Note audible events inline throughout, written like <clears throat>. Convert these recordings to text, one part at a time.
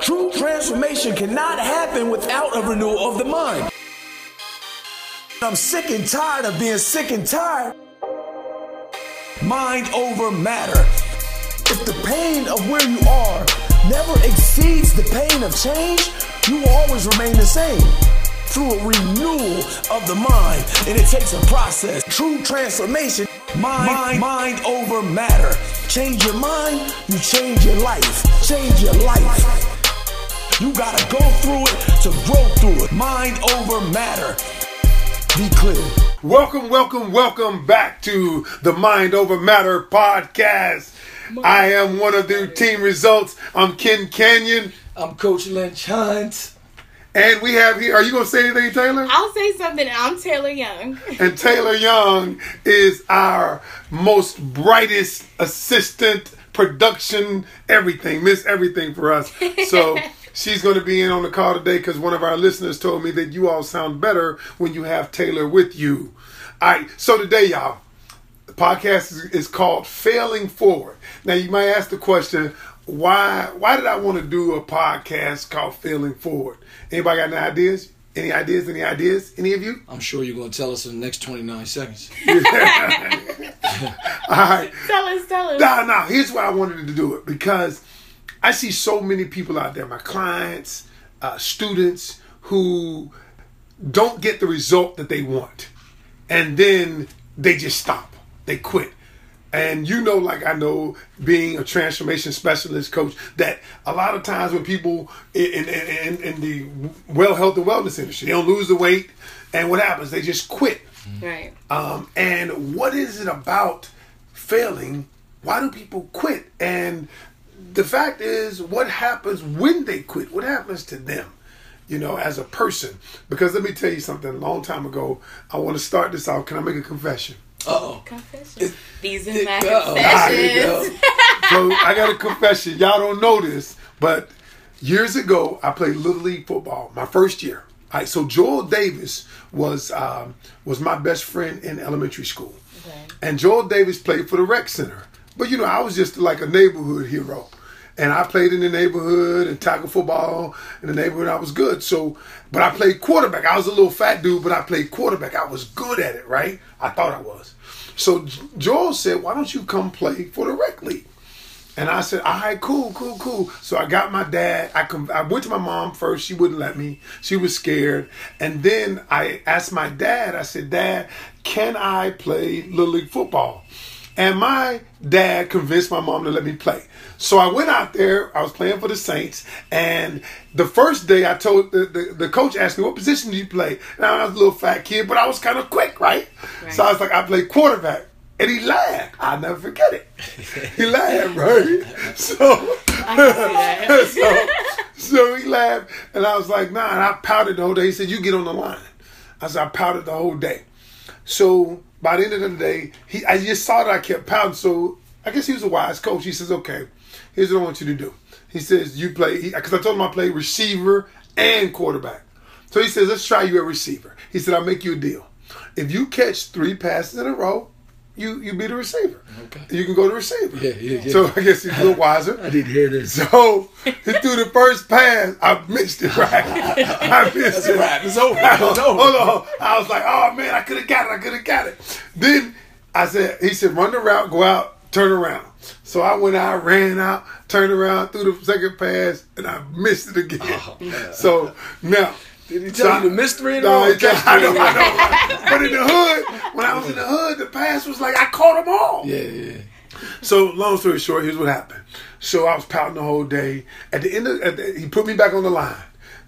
True transformation cannot happen without a renewal of the mind. I'm sick and tired of being sick and tired. Mind over matter. If the pain of where you are never exceeds the pain of change, you will always remain the same through a renewal of the mind. And it takes a process. True transformation, mind, mind, mind over matter. Change your mind, you change your life. Change your life. You gotta go through it to grow through it. Mind over matter. Be clear. Welcome, welcome, welcome back to the Mind Over Matter podcast. I am one of the team results. I'm Ken Canion. I'm Coach Lynch Hunt. And we have here, are you going to say anything, Taylor? I'll say something. I'm Taylor Young. <laughs> And Taylor Young is our most brightest assistant, production, everything, Miss Everything for us. So <laughs> she's going to be in on the call today because one of our listeners told me that you all sound better when you have Taylor with you. All right, so today, y'all, the podcast is, is called Failing Forward. Now, you might ask the question, why why did I want to do a podcast called Failing Forward? Anybody got any ideas? Any ideas? Any ideas? Any of you? I'm sure you're going to tell us in the next 29 seconds. <laughs> All <laughs> right. Tell us, tell us. No, no. Here's why I wanted to do it because I see so many people out there, my clients, uh, students, who don't get the result that they want, and then they just stop. They quit. And you know, like I know, being a transformation specialist coach, that a lot of times when people in, in, in, in the well health and wellness industry, they don't lose the weight, and what happens? They just quit. Right. Um, and what is it about failing? Why do people quit? And the fact is, what happens when they quit? What happens to them? You know, as a person. Because let me tell you something. A long time ago, I want to start this out. Can I make a confession? Uh-oh. Confessions. These are my Uh-oh. Here we go. confessions. <laughs> so I got a confession. Y'all don't know this, but years ago I played little league football. My first year. All right, so Joel Davis was um, was my best friend in elementary school, Okay. and Joel Davis played for the rec center. But you know, I was just like a neighborhood hero, and I played in the neighborhood and tackle football in the neighborhood. I was good. So, but I played quarterback. I was a little fat dude, but I played quarterback. I was good at it, right? I thought I was. So Joel said, "Why don't you come play for the rec league?" And I said, all right, cool, cool, cool. So I got my dad. I com- I went to my mom first. She wouldn't let me. She was scared. And then I asked my dad, I said, Dad, can I play Little League football? And my dad convinced my mom to let me play. So I went out there. I was playing for the Saints. And the first day I told the, the, the coach asked me, what position do you play? And I was a little fat kid, but I was kind of quick, right? So I was like, I play quarterback. And he laughed. I'll never forget it. He laughed, right? So, <laughs> so, so he laughed, and I was like, nah. And I pouted the whole day. He said, you get on the line. I said, I pouted the whole day. So by the end of the day, he I just saw that I kept pouting. So I guess he was a wise coach. He says, okay, here's what I want you to do. He says, you play, because I told him I play receiver and quarterback. So he says, let's try you at receiver. He said, I'll make you a deal. If you catch three passes in a row, you you be the receiver. Okay. You can go to receiver. Yeah, yeah, yeah. So I guess he's a little wiser. I didn't hear this. So he threw the first pass. I missed it right. <laughs> I missed That's it. It's over. Hold It's over. on. I was like, oh man, I could have got it. I could have got it. Then I said, he said, run the route, go out, turn around. So I went out, ran out, turned around, threw the second pass, and I missed it again. Oh, so now. Did he tell you the mystery in No, told- I know, I know. But in the hood, when I was in the hood, the pass was like I caught them all. Yeah, yeah. So long story short, here's what happened. So I was pouting the whole day. At the end of, at the, he put me back on the line.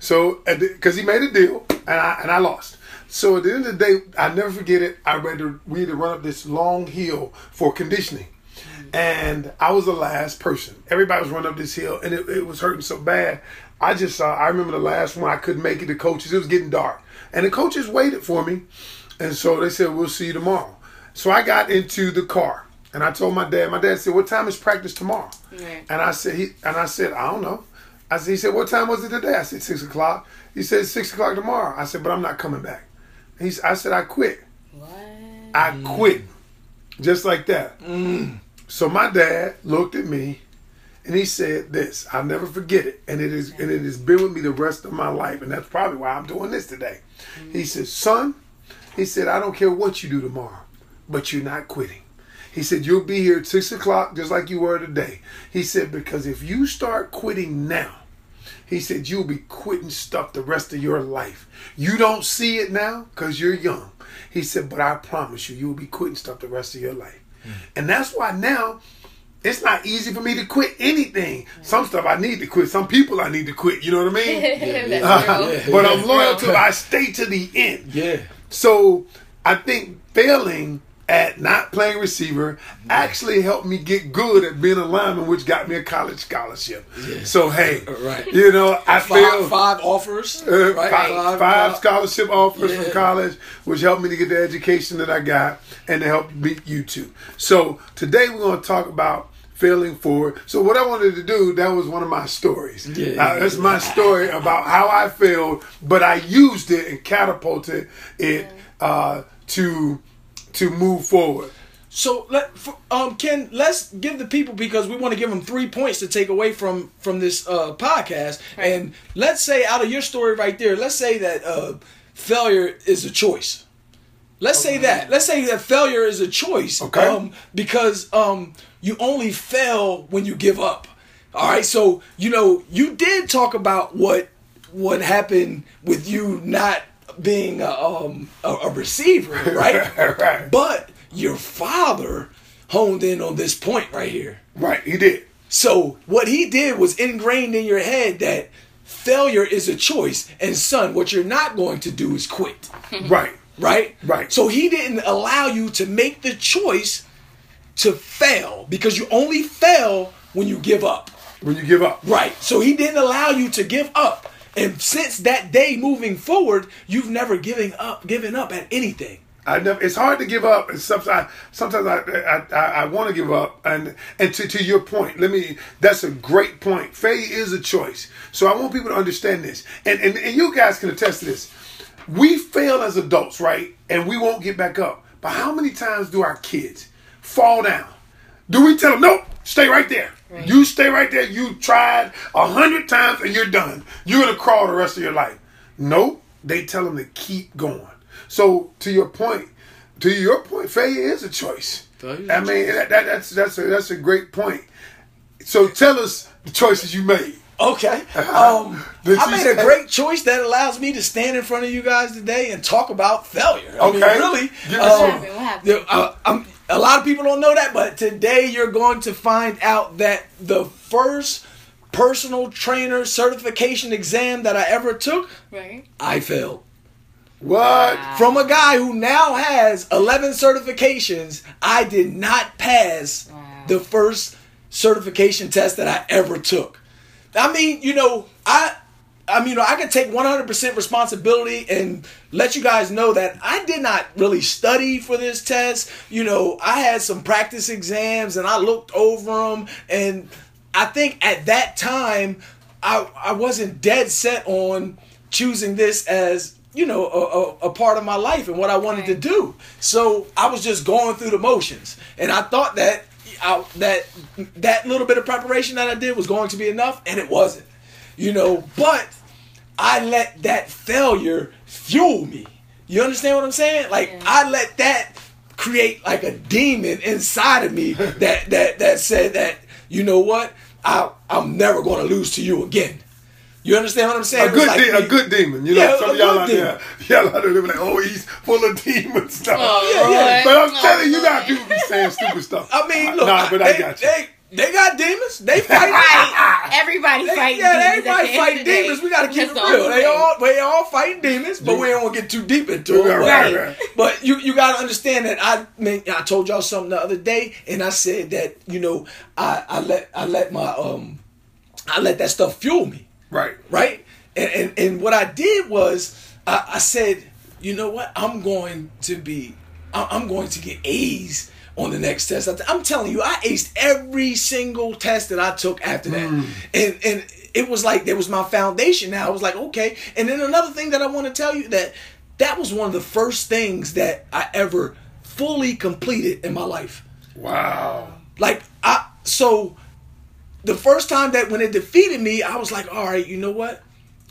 So because he made a deal and I and I lost. So at the end of the day, I never forget it. I read to, we had to run up this long hill for conditioning, and I was the last person. Everybody was running up this hill, and it, it was hurting so bad. I just saw. I remember the last one. I couldn't make it. to coaches. It was getting dark, and the coaches waited for me, and so they said, "We'll see you tomorrow." So I got into the car, and I told my dad. My dad said, "What time is practice tomorrow?" Right. And I said, "He," and I said, "I don't know." I said, "He said, what time was it today?" I said, six o'clock." He said, six o'clock tomorrow." I said, "But I'm not coming back." He, I said, "I quit. What? I quit." Just like that. Mm. So my dad looked at me and he said this. I'll never forget it, and it is and it has been with me the rest of my life, and that's probably why I'm doing this today. Mm-hmm. He said, "Son," he said, "I don't care what you do tomorrow, but you're not quitting." He said, You'll be here at six o'clock just like you were today. He said, Because if you start quitting now, he said, You'll be quitting stuff the rest of your life. You don't see it now because you're young. He said, But I promise you, you'll be quitting stuff the rest of your life. Mm. And that's why now it's not easy for me to quit anything. Some stuff I need to quit. Some people I need to quit. You know what I mean? <laughs> That's real. but I'm loyal Real. to I stay to the end. Yeah. So I think failing at not playing receiver actually helped me get good at being a lineman, which got me a college scholarship. So hey, <laughs> Right. you know I Five, failed. five offers. Uh, right? five, five scholarship offers Yeah. from college, which helped me to get the education that I got and to help beat you two. So today we're going to talk about failing forward. So what I wanted to do, that was one of my stories. Yeah. Uh, that's my story about how I failed, but I used it and catapulted it uh, to to move forward. So let for, um Ken, let's give the people because we want to give them three points to take away from from this uh podcast. And let's say out of your story right there, let's say that uh failure is a choice. Let's say that. Let's say that failure is a choice. Okay. Um, because um you only fail when you give up. All right. So you know you did talk about what what happened with you not being a, um a, a receiver, <laughs> right? right. But your father honed in on this point right here. Right, he did. So what he did was ingrained in your head that failure is a choice, and son, what you're not going to do is quit. <laughs> Right. Right? Right. So he didn't allow you to make the choice to fail because you only fail when you give up. When you give up. Right. So he didn't allow you to give up. And since that day moving forward, you've never given up given up at anything. I never. It's hard to give up, and sometimes, sometimes I, I, I, I want to give up. And and to, to your point, let me. That's a great point. Failure is a choice. So I want people to understand this, and and, and you guys can attest to this. We fail as adults, right? And we won't get back up. But how many times do our kids fall down? Do we tell them, nope, stay right there? You stay right there. You tried a hundred times and you're done. You're gonna crawl the rest of your life. Nope. They tell them to keep going. So to your point, to your point, failure is a choice. Failure is I a mean, that, that, that's that's a, that's a great point. So tell us the choices you made. Okay. <laughs> Um, I made a great choice that allows me to stand in front of you guys today and talk about failure. I mean, Okay. really. Um, What happened? What happened? uh, I'm- a lot of people don't know that, but today you're going to find out that the first personal trainer certification exam that I ever took, Right. I failed. What? From a guy who now has 11 certifications, I did not pass Wow. the first certification test that I ever took. I mean, you know, I I mean, I can take 100% responsibility and let you guys know that I did not really study for this test. You know, I had some practice exams and I looked over them and I think at that time I I wasn't dead set on choosing this as you know a, a, a part of my life and what I wanted to do. So I was just going through the motions, and I thought that I, that that little bit of preparation that I did was going to be enough, and it wasn't. You know, but I let that failure fuel me. You understand what I'm saying? Like Yeah. I let that create like a demon inside of me <laughs> that that that said that you know what I I'm never going to lose to you again. You understand what I'm saying? A good, like de- a good demon. You know, Yeah, some a of y'all good out demon. there, <laughs> y'all out there, they be like, oh, he's full of demon stuff. <laughs> Oh, Yeah, yeah. But I'm Oh, telling you, you got Lord. people be saying stupid stuff. I mean, look, nah, but they, I got you. They, they got demons. They <laughs> fight. Right. Everybody They, fighting yeah, demons. at everybody the end fighting of the day. demons. We gotta keep That's it the real. They all they all fighting demons, but we don't want to get too deep into it. Right, But, right, right. but you you gotta understand that I mean I told y'all something the other day, and I said that you know I I let I let my um I let that stuff fuel me Right. right? And and, and what I did was I, I said, you know what? I'm going to be, I- I'm going to get A's on the next test. I'm telling you, I aced every single test that I took after that, mm. and and it was like there was my foundation. Now I was like, okay. And then another thing that I want to tell you that that was one of the first things that I ever fully completed in my life. Wow. Like I so the first time that when it defeated me, I was like, all right, you know what?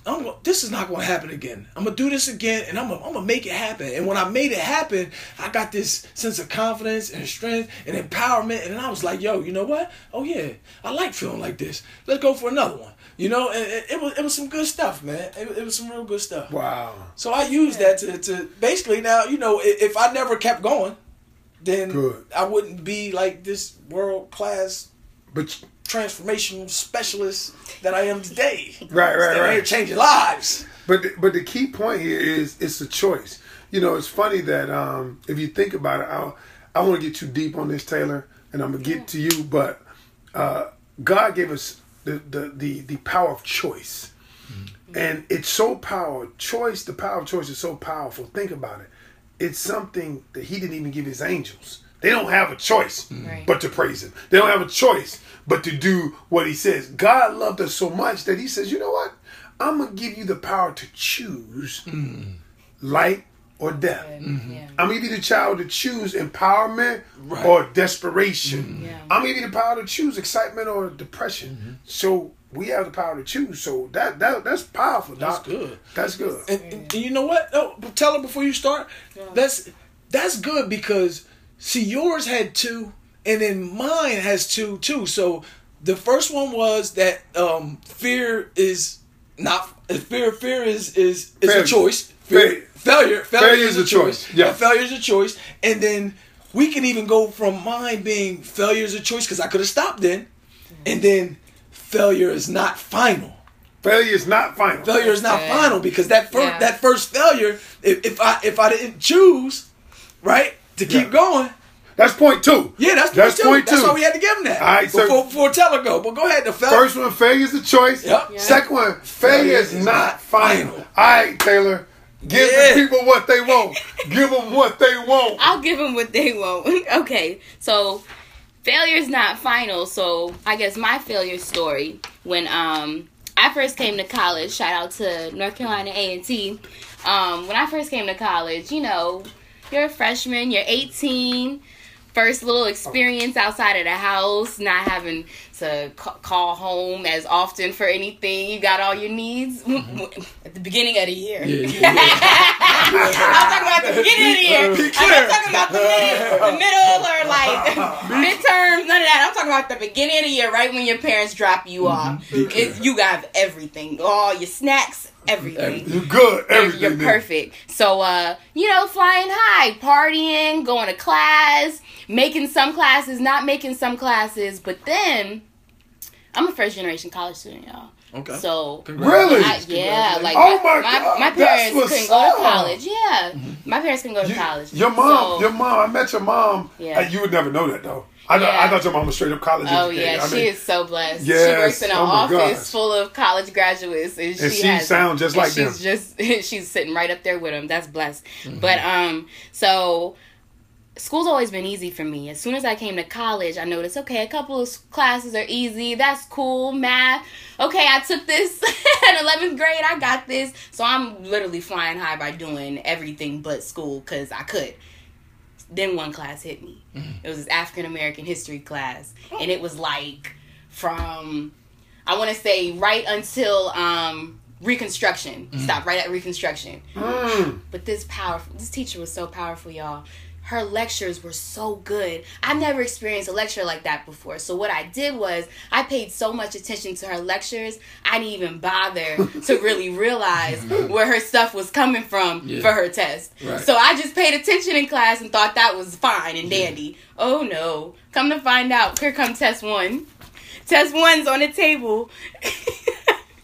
I'm this is not going to happen again. I'm gonna do this again, and I'm gonna, make it happen. And when I made it happen, I got this sense of confidence and strength and empowerment. And I was like, yo, you know what? Oh yeah, I like feeling like this. Let's go for another one. You know, and it, it was it was some good stuff, man. It, it was some real good stuff. Wow. So I used that to, to basically now, you know, if I never kept going, then Good. I wouldn't be like this world class But transformational specialist that I am today. <laughs> Right, right, Still right. here changing lives. But the, but the key point here is it's a choice. You know, it's funny that um, if you think about it, I I want to get too deep on this, Taylor, and I'm gonna get to you. But uh, God gave us the the the, the power of choice, and it's so power choice. The power of choice is so powerful. Think about it. It's something that He didn't even give His angels. They don't have a choice mm. Right. but to praise Him. They don't have a choice but to do what He says. God loved us so much that He says, you know what? I'm gonna give you the power to choose mm. light or death. Mm-hmm. Yeah. I'm gonna give you the child to choose empowerment Right. or desperation. Mm. Yeah. I'm gonna give you the power to choose excitement or depression. Mm-hmm. So we have the power to choose. So that that that's powerful. That's Doc. good. That's good. And, and- and you know what? Oh, tell her before you start. That's that's good because see, yours had two, and then mine has two too. So the first one was that um, fear is not fear. Fear is is is Failure. a choice. Fear, Failure. failure. Failure, Failure is a choice. Yeah. And failure is a choice. And then we can even go from mine being failure is a choice because I could have stopped then, and then failure is not final Failure is not final. failure is not Good. final because that first Yeah. that first failure, if, if I if I didn't choose, right, to keep Yeah. going, That's point two. yeah, that's, that's point two. point two. That's why we had to give him that. All right, so- before before Taylor go. But go ahead, the failure. First one, failure is a choice. Yep. Yeah. Second one, failure is not final. All right, Taylor. Give Yeah. the people what they want. <laughs> Give them what they want. I'll give them what they want. <laughs> okay, so failure is not final. So I guess my failure story when um I first came to college. Shout out to North Carolina A and T. Um, when I first came to college, you know, you're a freshman, you're 18. First little experience outside of the house, not having to call home as often for anything. You got all your needs mm-hmm. <laughs> at the beginning of the year. Yeah, yeah, <laughs> yeah. I'm talking about the beginning of the year. I'm not talking about the, mid, the middle or like <laughs> midterms, none of that. I'm talking about the beginning of the year, right when your parents drop you off. It, you got everything, all your snacks, everything. You're good. Everything. You're perfect. So, uh, you know, flying high, partying, going to class, making some classes, not making some classes. But then, I'm a first generation college student, y'all. Okay. So, Really? I, yeah, like Oh my my, God, my parents couldn't go to college. Yeah, my parents couldn't go to You- college. Your mom, So- your mom. I met your mom. Yeah. You would never know that though. I know. I thought your mom was straight up college. Oh educated. yeah, I she mean, is so blessed. she works in an oh office gosh. full of college graduates, and, And she, she has, sound just like she's them. just <laughs> she's sitting right up there with them. That's blessed. Mm-hmm. But um, so school's always been easy for me. As soon as I came to college, I noticed okay, a couple of classes are easy. That's cool. Math. Okay, I took this <laughs> in eleventh grade. I got this. So I'm literally flying high by doing everything but school because I could. Then one class hit me. It was this African American history class, and it was like from I want to say right until um Reconstruction. Stop right at Reconstruction. Mm. But this powerful, this teacher was so powerful, y'all. Her lectures were so good. I've never experienced a lecture like that before. So what I did was I paid so much attention to her lectures, I didn't even bother to <laughs> really realize where her stuff was coming from Yeah. for her test. Right. So I just paid attention in class and thought that was fine and dandy. Oh no. Come to find out, here come test one. Test one's on the table. <laughs>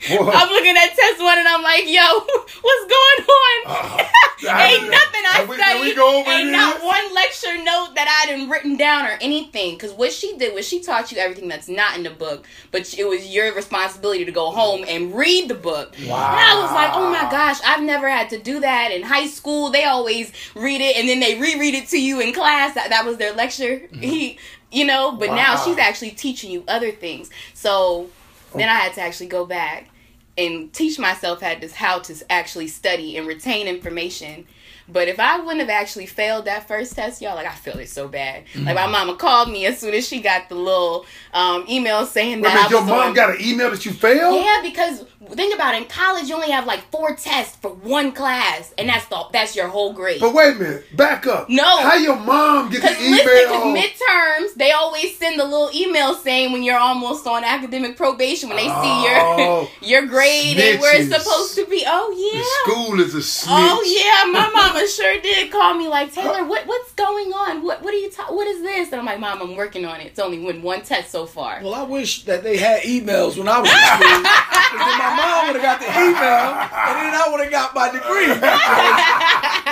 What? I'm looking at test one and I'm like, yo, <laughs> what's going on? Uh, ain't nothing I we- can we studied. go over ain't this? One lecture note that I didn't written down or anything. Because what she did was she taught you everything that's not in the book, but it was your responsibility to go home and read the book. Wow. And I was like, oh my gosh, I've never had to do that in high school. They always read it and then they reread it to you in class. That that was their lecture. Mm-hmm. <laughs> He, you know, but now she's actually teaching you other things. So then I had to actually go back and teach myself had this how to actually study and retain information. But if I wouldn't have actually failed that first test, y'all, like I feel it so bad. Mm-hmm. Like my mama called me as soon as she got the little um, email saying Wait that your mom on- got an email that you failed? yeah, because think about it. In college, you only have like four tests for one class, and that's the that's your whole grade. But wait a minute, back up. No. How your mom get the email? because midterms, they always send the little email saying when you're almost on academic probation when they Oh, see your <laughs> your grade and where it's supposed to be. Oh the yeah. school is a snitch. Oh yeah, my mama sure did call me like Taylor. What what's going on? What what are you ta- What is this? And I'm like, Mom, I'm working on it. It's only win one test so far. Well, I wish that they had emails when I was in school. then my mom would have got the email, and then I would have got my degree. <laughs>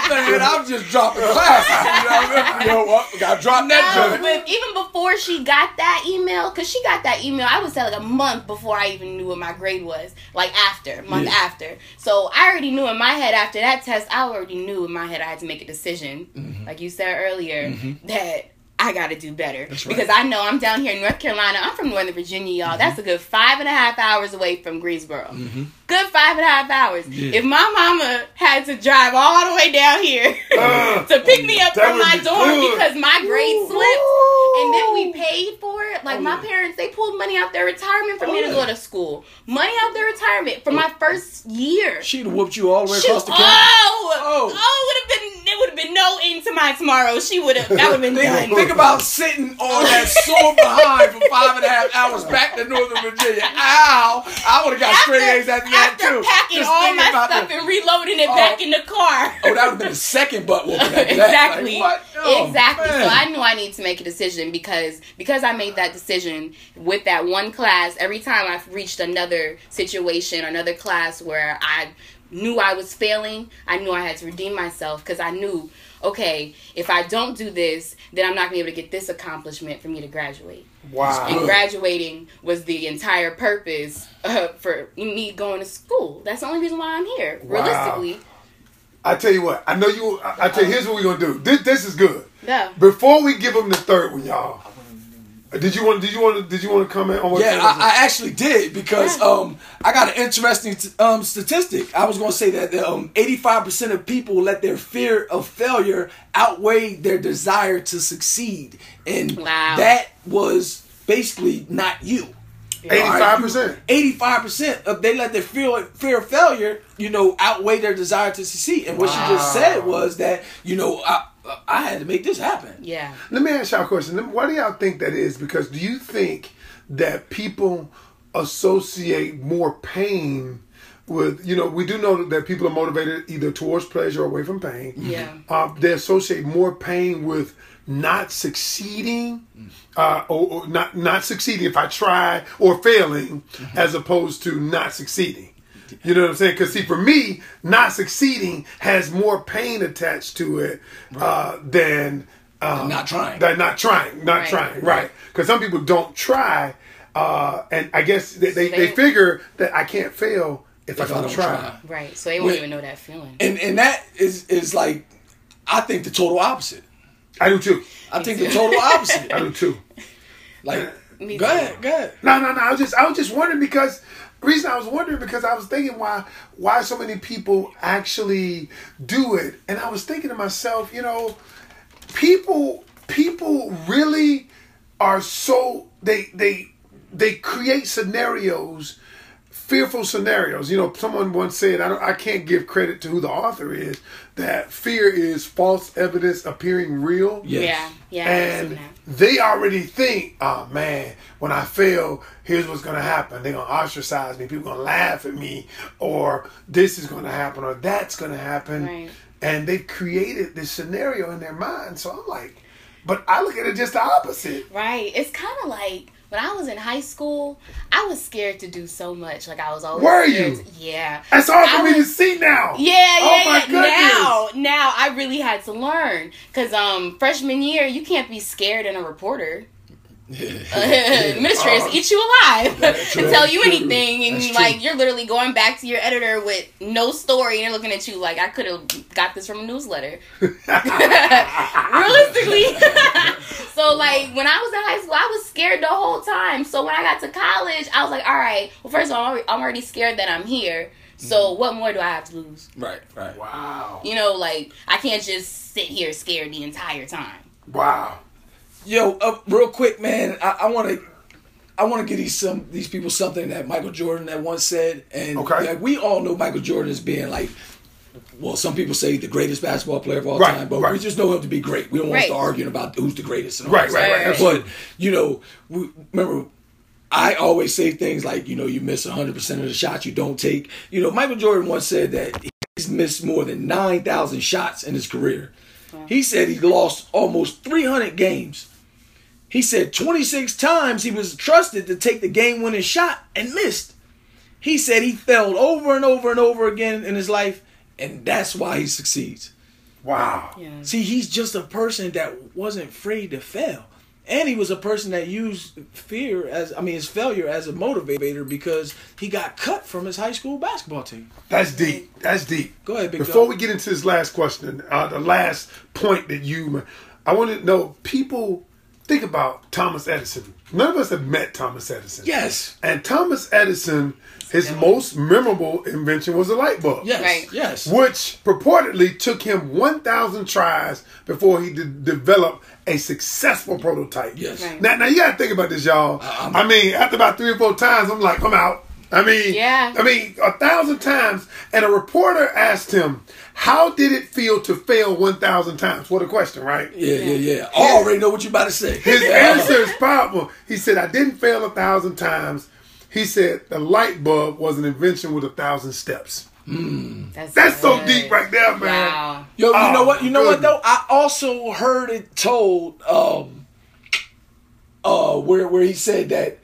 Man, I'm just dropping classes. You know what I mean? <laughs> You know what? Got to drop that No, but even before she got that email, because she got that email, I would say like a month before I even knew what my grade was. Like after, month Yeah. after. So I already knew in my head after that test, I already knew in my head I had to make a decision, Mm-hmm. like you said earlier, that I got to do better. right. Mm-hmm. Because I know I'm down here in North Carolina. I'm from Northern Virginia, y'all. That's a good five and a half hours away from Greensboro. Good five and a half hours. Yeah. If my mama had to drive all the way down here <laughs> Uh, to pick me up from my be dorm good. because my grade Ooh. slipped and then we paid for it. Like Oh, my parents, they pulled money out their retirement for Oh, me to yeah. go to school. Money out their retirement for my first year. She'd have whooped you all the way Shoot. across the country. Oh, campus. oh, it would have been. It would have been no end to my tomorrow. She would have. That would have been <laughs> done. Think about sitting on that sore behind for five and a half hours back to Northern Virginia. Ow! I would have got straight A's after that after too. packing Just all my stuff the- and reloading it Oh. back in the car. Oh, that would have been the second butt whooping. after that. exactly. Like? Oh, exactly. man. So I knew I needed to make a decision because because I made that decision with that one class. Every time I've reached another situation, another class where I knew I was failing, I knew I had to redeem myself because I knew, okay, if I don't do this, then I'm not gonna be able to get this accomplishment for me to graduate. wow. And graduating was the entire purpose uh, for me going to school. That's the only reason why I'm here. Wow. Realistically, I tell you what, I know you. I, I tell you, here's what we're gonna do. This, this is good. yeah. Before we give them the third one, y'all. Did you want? Did you want? to Did you want to comment on what? Yeah, I, I actually did because um, I got an interesting um, statistic. I was going to say that um, 85% of people let their fear of failure outweigh their desire to succeed. And Wow. that was basically not you. Eighty-five percent. 85% of they let their fear, fear of failure, you know, outweigh their desire to succeed. And what she just said was that, you know, I, I had to make this happen. Yeah. Let me ask y'all a question. Why do y'all think that is? Because do you think that people associate more pain with, you know, we do know that people are motivated either towards pleasure or away from pain. Yeah. Uh, they associate more pain with not succeeding, uh, or, or not not succeeding if I try, or failing, as opposed to not succeeding. You know what I'm saying? Because see, for me, not succeeding has more pain attached to it uh, than um, not trying. Than not trying, not Right. trying, right? Because some people don't try, uh, and I guess they, they, they They- figure that I can't fail if, I, don't try. try. Right. So they won't Wait. even know that feeling. And and that is is like I think the total opposite. I do too. I think the total opposite. <laughs> I do too. Like Me go too. ahead, go ahead. No, no, no. I was just, I was just wondering because the reason I was wondering because I was thinking why, why so many people actually do it, and I was thinking to myself, you know, people, people really are so they they they create scenarios fearful scenarios. You know, someone once said, I, don't, I can't give credit to who the author is, that fear is false evidence appearing real. Yes. Yeah. Yeah. I've And seen that. They already think, oh man, when I fail, here's what's gonna happen. They're gonna ostracize me, people gonna laugh at me, or this is gonna happen, or that's gonna happen. Right. And they've created this scenario in their mind. So I'm like, but I look at it just the opposite. Right. It's kind of like when I was in high school, I was scared to do so much. Like I was always Were you? to- yeah. That's hard for me to see now. Yeah, yeah, Oh my yeah. goodness. Now, now I really had to learn because um freshman year you can't be scared in a reporter. <laughs> Administrators eat you alive <laughs> true. and tell you True. anything, and That's true. like you're literally going back to your editor with no story, and they're looking at you like I could have got this from a newsletter. <laughs> Realistically, so like when I was in high school, I was scared the whole time. So when I got to college, I was like, all right, well, first of all, I'm already- I'm already scared that I'm here. So mm-hmm. what more do I have to lose? Right, right. Wow. You know, like I can't just sit here scared the entire time. Wow. Yo, uh, real quick, man. I want to, I want to give these some these people something that Michael Jordan that once said, and Okay. like, we all know Michael Jordan as being like, well, some people say the greatest basketball player of all Right, time, but right. we just know him to be great. We don't want Right. to start arguing about who's the greatest. And all Right, right, right. Right. But you know, we, remember. I always say things like, you know, you miss 100% of the shots you don't take. You know, Michael Jordan once said that he's missed more than 9,000 shots in his career. He said he lost almost 300 games. He said 26 times he was trusted to take the game winning shot and missed. He said he failed over and over and over again in his life, and that's why he succeeds. Wow. Yeah. See, he's just a person that wasn't afraid to fail. And he was a person that used fear as, I mean, his failure as a motivator because he got cut from his high school basketball team. That's deep. That's deep. Go ahead, Big Before Dog. we get into this last question, uh, the last point that you, I want to know, people think about Thomas Edison. None of us have met Thomas Edison. Yes. And Thomas Edison, his most memorable invention was a light bulb. Yes. Right. Yes. Which purportedly took him 1,000 tries before he did develop a successful prototype. Yes. Right. Now, now you got to think about this, y'all. I'm- I mean, after about three or four times, I'm like, I'm out. I mean, Yeah. I mean, a thousand times. And a reporter asked him, "How did it feel to fail 1,000 times?" What a question, right? Yeah, yeah, yeah. I already know what you're about to say. His answer is powerful. He said, "I didn't fail a thousand times." He said, "The light bulb was an invention with a thousand steps." That's, That's so deep right there, man. Wow. Yo, you Oh, know what? You know what though? I also heard it told um uh where where he said that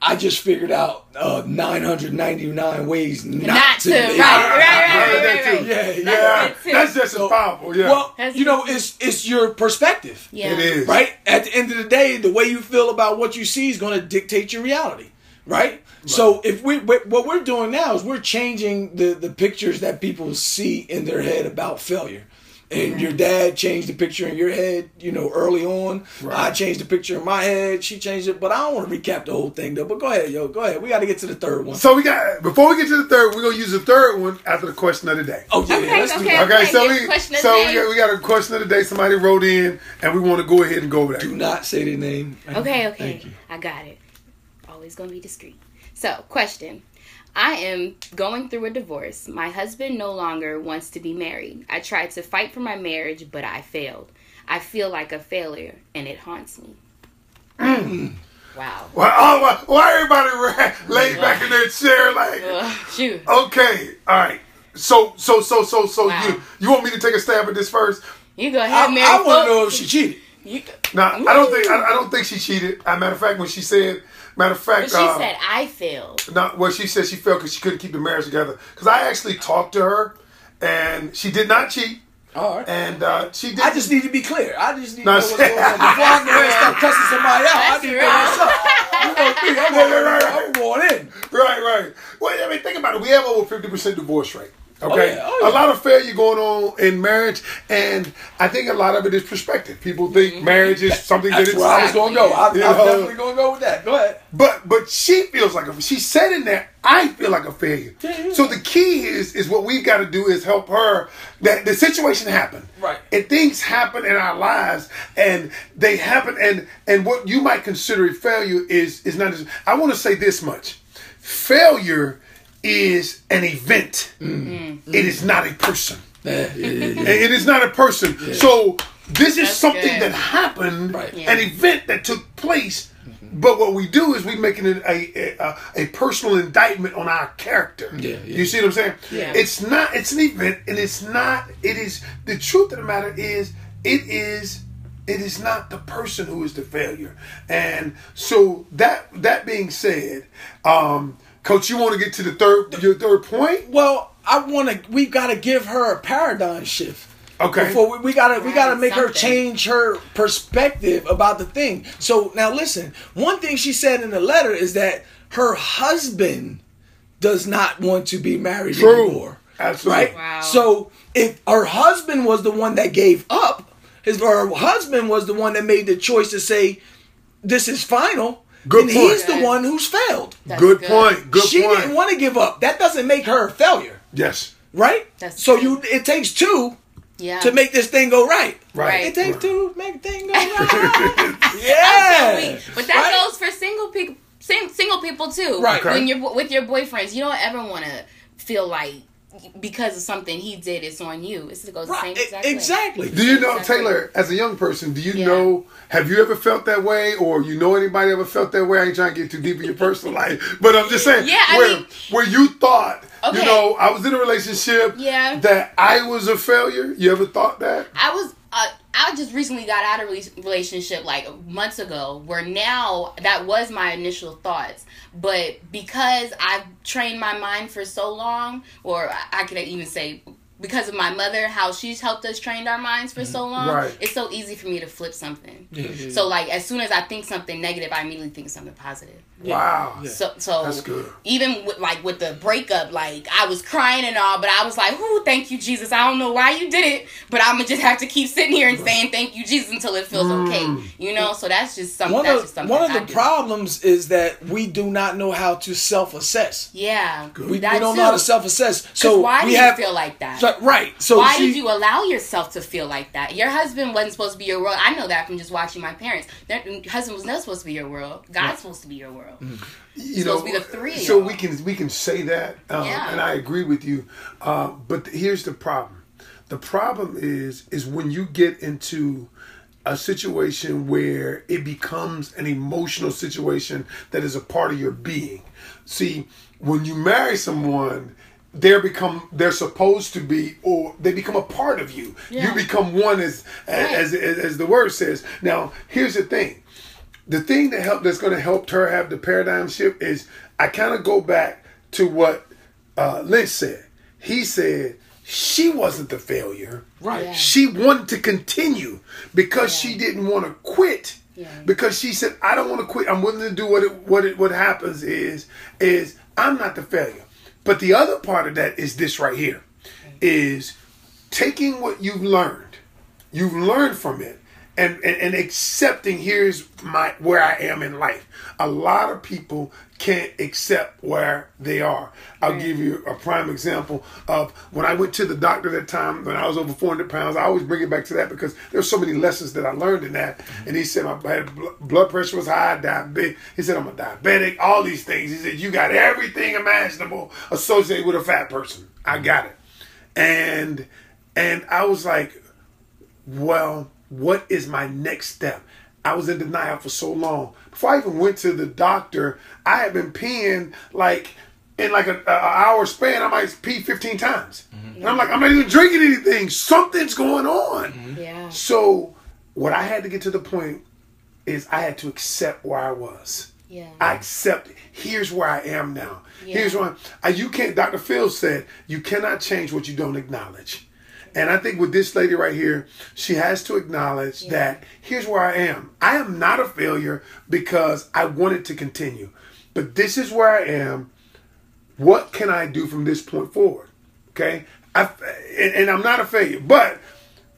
I just figured out uh 999 ways not, Not to to, live. right, right, right, right, right, right. Yeah, Yeah, That's that's just as powerful. Yeah, Well, That's- you know, it's it's your perspective. Yeah. it is. Right? At the end of the day, the way you feel about what you see is going to dictate your reality. Right? So if we we- what we're doing now is we're changing the the pictures that people see in their head about failure. And your dad changed the picture in your head, you know, early on. I changed the picture in my head. She changed it, but I don't want to recap the whole thing though. But go ahead, yo, go ahead. We got to get to the third one. So we got before we get to the third, we're gonna use the third one after the question of the day. oh yeah, Okay, let's do okay. that. Okay, so we so we got, we got a question of the day. Somebody wrote in, and we want to go ahead and go over that. Do not say the name. Okay, okay. Thank you. I got it. Always gonna be discreet. So, question. I am going through a divorce. My husband no longer wants to be married. I tried to fight for my marriage, but I failed. I feel like a failure, and it haunts me. Mm. <clears throat> Wow. Why, oh, why, why everybody <laughs> ra- laid back in their chair like? Ugh, shoot. Okay, all right. So so so so so Wow. you you want me to take a stab at this first? You go I, ahead, Mary. I want to know if she cheated. You, Now I don't think I, I don't think she cheated. As a matter of fact, when she said, matter of fact, but she uh, said I failed. not well, she said she failed because she couldn't keep the marriage together. Because I actually talked to her, and she did not cheat, All right. and uh, she did. I just need to be clear. I just need No, to know what's going on. Before I go and start cussing somebody out, I need to know what's up. You know me, I'm, Yeah, yeah, right, I'm going in. Right, right. Well, I mean, think about it. We have over fifty percent divorce rate. Oh, okay, yeah, oh, yeah. a lot of failure going on in marriage, and I think a lot of it is perspective. People think mm-hmm. marriage is something that it's where I was going to go. I, I'm know? definitely going to go with that. Go ahead. But but she feels like a. She said in there, I feel like a failure. Yeah, yeah. So the key is is what we've got to do is help her. That the situation happened, Right. And things happen in our lives, and they happen, and and what you might consider a failure is is not. As, I want to say this much: failure is an event. Mm-hmm. It is not a person. Yeah, yeah, yeah, yeah. <laughs> It is not a person. So this is That's something good. that happened, Right. Yeah. an event that took place. But what we do is we making it a, a a personal indictment on our character. Yeah, yeah. You see what I'm saying? Yeah. It's not. It's an event, and it's not. It is the truth of the matter is it is. It is not the person who is the failure, and so that that being said, um, Coach, you want to get to the third your third point? Well, I want to. We got to give her a paradigm shift. Okay. Before we, we gotta we gotta Right, make her change her perspective about the thing. So now listen. One thing she said in the letter is that her husband does not want to be married True. anymore. Absolutely. Right. Wow. So if her husband was the one that gave up, his her husband was the one that made the choice to say, "This is final." Good then point. he's the one who's failed. That's good, point. Good she point. didn't want to give up. That doesn't make her a failure. Yes. right? That's so true. you it takes two Yeah. to make this thing go right. Right. It takes Right. two to make the thing go <laughs> right. <laughs> yeah. But that Right? goes for single people, single people too. Right. When you're with your boyfriends, you don't ever want to feel like because of something he did, it's on you. It's to go the Right. same exact way. Exactly. Do you know Exactly. Taylor? As a young person, do you Yeah. know? Have you ever felt that way, or you know anybody ever felt that way? I ain't trying to get too deep in your personal <laughs> life, but I'm just saying, Yeah, I where mean- where you thought, you know, I was in a relationship, Yeah. that I was a failure. You ever thought that? I was uh, I just recently got out of a relationship like months ago where now that was my initial thoughts. But because I've trained my mind for so long or I- I could even say because of my mother how she's helped us train our minds for so mm-hmm. long Right. it's so easy for me to flip something. Yeah, yeah, so like as soon as I think something negative I immediately think something positive Wow. Yeah. so so That's good. even with like with the breakup, like I was crying and all, but I was like, "Ooh, thank you, Jesus. I don't know why you did it, but I'm gonna just have to keep sitting here and saying thank you, Jesus, until it feels okay." Mm. You know, so that's just something. One that's of just something one of the do. problems is that we do not know how to self-assess. Yeah, We, we don't too. know how to self-assess. So why we do have you feel like that? so- right. So why she, did you allow yourself to feel like that? Your husband wasn't supposed to be your world. I know that from just watching my parents. Their husband was not supposed to be your world. God's supposed to be your world. You supposed to be the three So y'all. we can we can say that, um, Yeah. and I agree with you. Uh, but here's the problem: the problem is is when you get into a situation where it becomes an emotional situation that is a part of your being. See, when you marry someone. They're become they're supposed to be or they become a part of you. Yeah. You become one as, Right. as as as the word says. Now, here's the thing the thing that help that's going to help her have the paradigm shift is I kind of go back to what uh, Lynch said. He said she wasn't the failure. Right. Yeah. She wanted to continue because Yeah. she didn't want to quit. Yeah. Because she said, "I don't want to quit. I'm willing to do what it, what it, what happens is is I'm not the failure." But the other part of that is this right here, is taking what you've learned, you've learned from it, and, and, and accepting here's my where I am in life. A lot of people can't accept where they are. I'll give you a prime example of when I went to the doctor that time when I was over 400 pounds. I always bring it back to that because there's so many lessons that I learned in that. Mm-hmm. And he said my bl- blood pressure was high, diabetic. He said I'm a diabetic, all these things. He said you got everything imaginable associated with a fat person. I mm-hmm. got it. And and I was like, well, what is my next step? I was in denial for so long. Before I even went to the doctor, I had been peeing like in like a, a hour span. I might pee 15 times. Mm-hmm. And I'm like, I'm not even drinking anything. Something's going on. Mm-hmm. Yeah. So what I had to get to the point is I had to accept where I was. Yeah. I accept. Here's where I am now. Yeah. Here's where I, uh, you can't. Dr. Phil said you cannot change what you don't acknowledge. And I think with this lady right here, she has to acknowledge that here's where I am. I am not a failure because I wanted to continue, but this is where I am. What can I do from this point forward? Okay, I, and, and I'm not a failure, but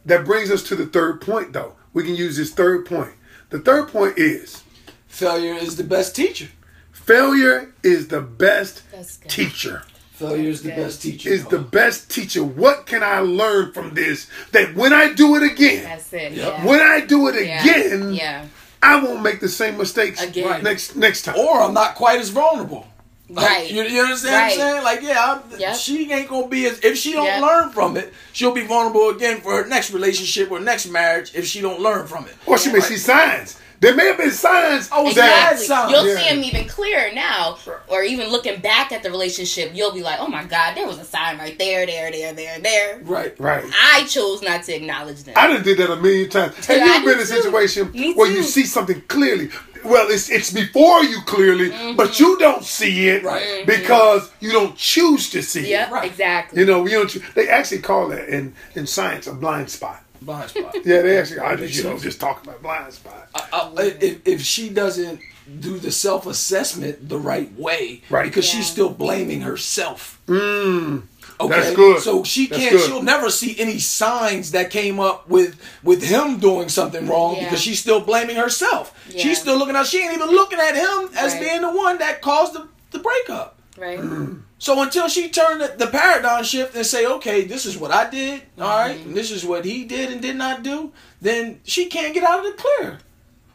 that brings us to the third point, though. We can use this third point. The third point is failure is the best teacher. failure is the best That's good. teacher. Failure is the best teacher. Is the best teacher. What can I learn from this? That when I do it again, That's it. Yep. Yeah. when I do it yeah. again, Yeah. I won't make the same mistakes Again. Next next time. or I'm not quite as vulnerable. Like, Right. You, you understand Right. what I'm saying? Like, yeah, I'm, Yep. she ain't gonna be as if she don't Yep. learn from it, she'll be vulnerable again for her next relationship or next marriage if she don't learn from it. Or she may see signs. There may have been signs Oh, Exactly. sound. You'll Yeah. see him even clearer now, or even looking back at the relationship, you'll be like, "Oh my God, there was a sign right there, there, there, there, there." Right. right. I chose not to acknowledge them. I done did that a million times. Have you ever been in a situation where you see something clearly? Well, it's it's before you clearly, Mm-hmm. but you don't see it Right. because you don't choose to see Yep, it. Right. exactly. You know, we don't. They actually call that in in science a blind spot. Blind spot. Yeah, they actually. I just you know just talk about blind spot. Uh, if, if she doesn't do the self assessment the right way, Right. Because Yeah. she's still blaming herself. Mm, Okay, That's good. So she can't. She'll never see any signs that came up with with him doing something wrong Yeah. because she's still blaming herself. Yeah. She's still looking at. She ain't even looking at him as Right. being the one that caused the, the breakup. Right. <clears throat> So until she turned the, paradigm shift and say, okay, this is what I did, all right, and this is what he did and did not do, then she can't get out of the clear.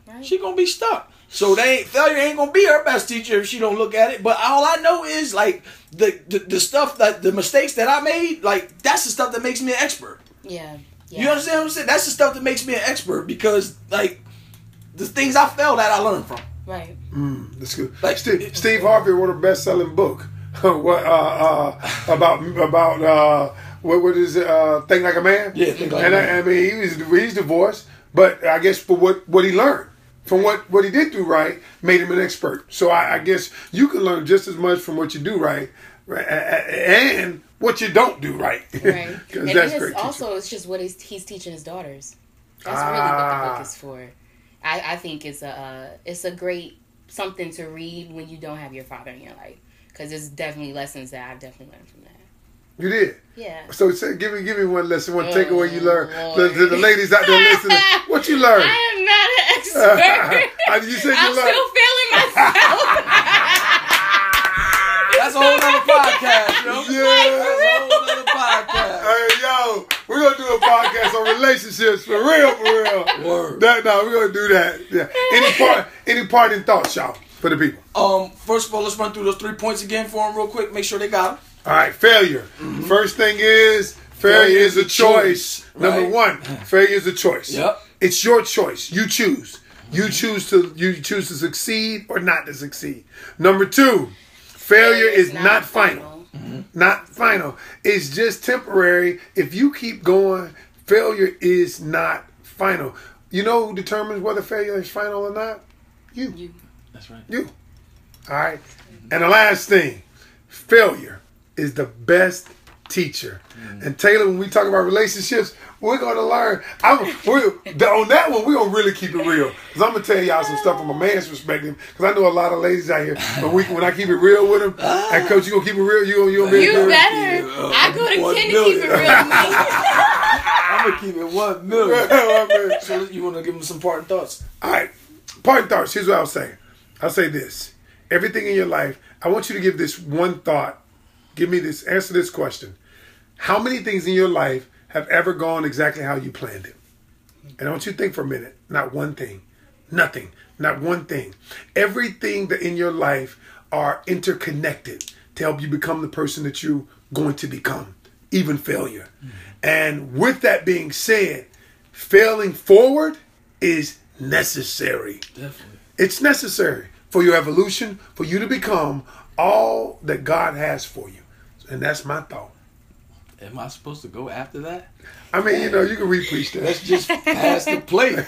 Right. She gonna be stuck. So they ain't, failure ain't gonna be her best teacher if she don't look at it. But all I know is like the, the the stuff that the mistakes that I made, like that's the stuff that makes me an expert. Yeah. Yeah. You understand what I'm saying? That's the stuff that makes me an expert because like the things I failed at, I learned from. Right. That's good. Like- Steve, Steve Harvey wrote a best-selling book. <laughs> what uh, uh, about about uh, what what is it? Uh, Think Like a Man. Yeah, Think Like a and Man. I, I mean, he was he's divorced, but I guess for what what he learned from what what he did do right made him an expert. So I, I guess you can learn just as much from what you do right, right a- a- and what you don't do right. <laughs> Right. 'Cause and that's it's great. teaching. also it's just what he's, he's teaching his daughters. That's really what the Ah. book is for. I, I think it's a uh, it's a great something to read when you don't have your father in your life because it's definitely lessons that I've definitely learned from that. You did. Yeah. So say, give me give me one lesson, one Oh, takeaway you learned. The, the, the ladies out there listening, what you learned? <laughs> I am not an expert. <laughs> You said you I'm learned. still feeling myself. <laughs> That's a whole other podcast, yo. Yeah. That's a whole other podcast. Hey yo, we're gonna do a podcast on relationships for real, for real. Word. That no, we're gonna do that. Yeah. Any part, any parting thoughts, y'all, for the people. Um, first of all, let's run through those three points again for them real quick. Make sure they got them. All right, failure. First thing is failure, Failure is a is choice, choice. Number right? one, <laughs> failure is a choice. Yep. It's your choice. You choose. You choose to you choose to succeed or not to succeed. Number two, failure is not, final. Not final. It's just temporary. If you keep going, failure is not final. You know who determines whether failure is final or not? You. You. That's right. You. All right. And the last thing, failure is the best teacher. And Taylor, when we talk about relationships, we're going to learn. I'm, we're, on that one, we're going to really keep it real. Because I'm going to tell y'all some stuff from a man's perspective. Because I know a lot of ladies out here. But we, when I keep it real with them, and coach, you going to keep it real? You going you gonna be You able to- better. uh, I go to Ken to keep it million. real. <laughs> I'm gonna keep it one million. <laughs> So you want to give them some parting thoughts? All right. Parting thoughts. Here's what I'll say. I'll say this. Everything in your life, I want you to give this one thought. Give me this, answer this question. How many things in your life have ever gone exactly how you planned it? And I want you to think for a minute. Not one thing. Nothing. Not one thing. Everything that in your life are interconnected to help you become the person that you're going to become, even failure. Mm. And with that being said, failing forward is necessary. Definitely. It's necessary for your evolution, for you to become all that God has for you. And that's my thought. Am I supposed to go after that? I mean, you know, you can repreach that. Let's just pass the plate. <laughs> <laughs>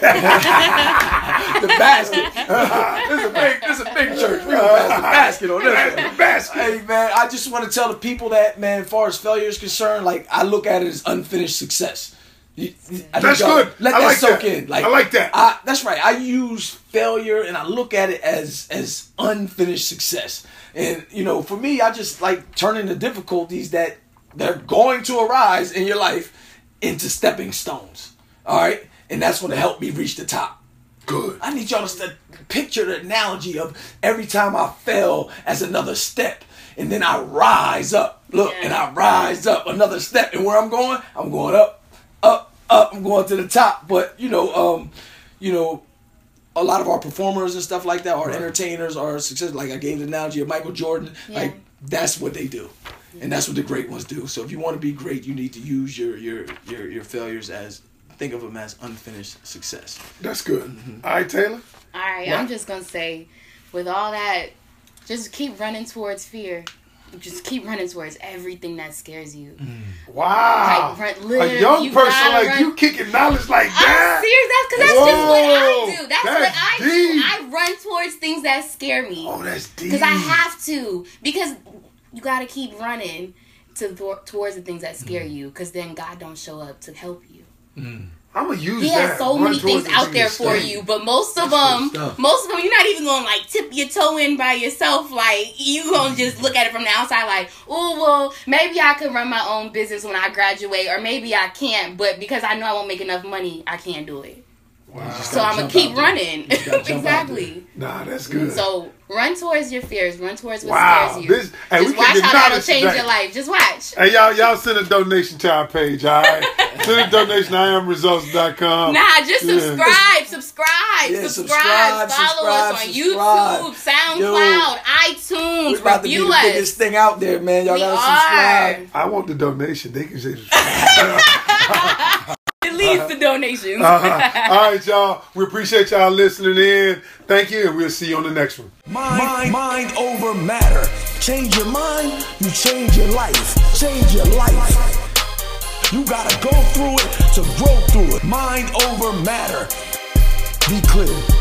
the basket. <laughs> this is a big, this is a big church. We gonna pass the basket on this. one. basket. Hey man, I just want to tell the people that man, as far as failure is concerned, like I look at it as unfinished success. You- I That's good. Let I that like soak that. in. Like I like that. I, that's right. I use failure and I look at it as as unfinished success. And you know, for me, I just like turning the difficulties that they're going to arise in your life into stepping stones. All right, and that's going to help me reach the top. Good. I need y'all to st- picture the analogy of every time I fell as another step, and then I rise up. Look, Yeah. and I rise up another step, and where I'm going, I'm going up, up, up. I'm going to the top. But you know, um, you know, a lot of our performers and stuff like that, our entertainers, our success. Like I gave the analogy of Michael Jordan. Yeah. Like that's what they do, and that's what the great ones do. So if you want to be great, you need to use your your your your failures as think of them as unfinished success. That's good. All right, Taylor. All right, I'm just gonna say, with all that, just keep running towards fear. Just keep running towards everything that scares you. Wow. Like, run- a young you person like run- you kicking knowledge like that. I'm that. serious. That's because that's just what I do. That's, that's what I deep. do. I run towards things that scare me. Oh, that's deep. Because I have to. Because you got to keep running to th- towards the things that scare Mm. you. Because then God don't show up to help you. Mm. I'm gonna use He that. has so Run many things out there for you, but most of That's them, most of them, you're not even gonna like tip your toe in by yourself. Like you gonna just look at it from the outside, like, oh well, maybe I could run my own business when I graduate, or maybe I can't. But because I know I won't make enough money, I can't do it. So I'm gonna keep running. You just gotta jump out exactly. Nah, that's good. So run towards your fears. Run towards what Wow, scares you. this- hey, we Just can watch get how that'll change today. your life. Just watch. Hey y'all, y'all send a donation to our page, all right? <laughs> send a donation to IamResults.com. Nah, just Yeah. subscribe, subscribe, Yeah, subscribe, subscribe, follow us on subscribe, YouTube, subscribe. SoundCloud, iTunes, We're about to be review the us. biggest thing out there, man. Y'all We gotta are. subscribe. I want the donation. They can say It <laughs> <laughs> leads to donations. uh-huh. <laughs> All right, y'all. We appreciate y'all listening in. Thank you, and we'll see you on the next one. Mind, mind over matter. Change your mind, you change your life. Change your life. You gotta go through it to grow through it. Mind over matter. Be clear.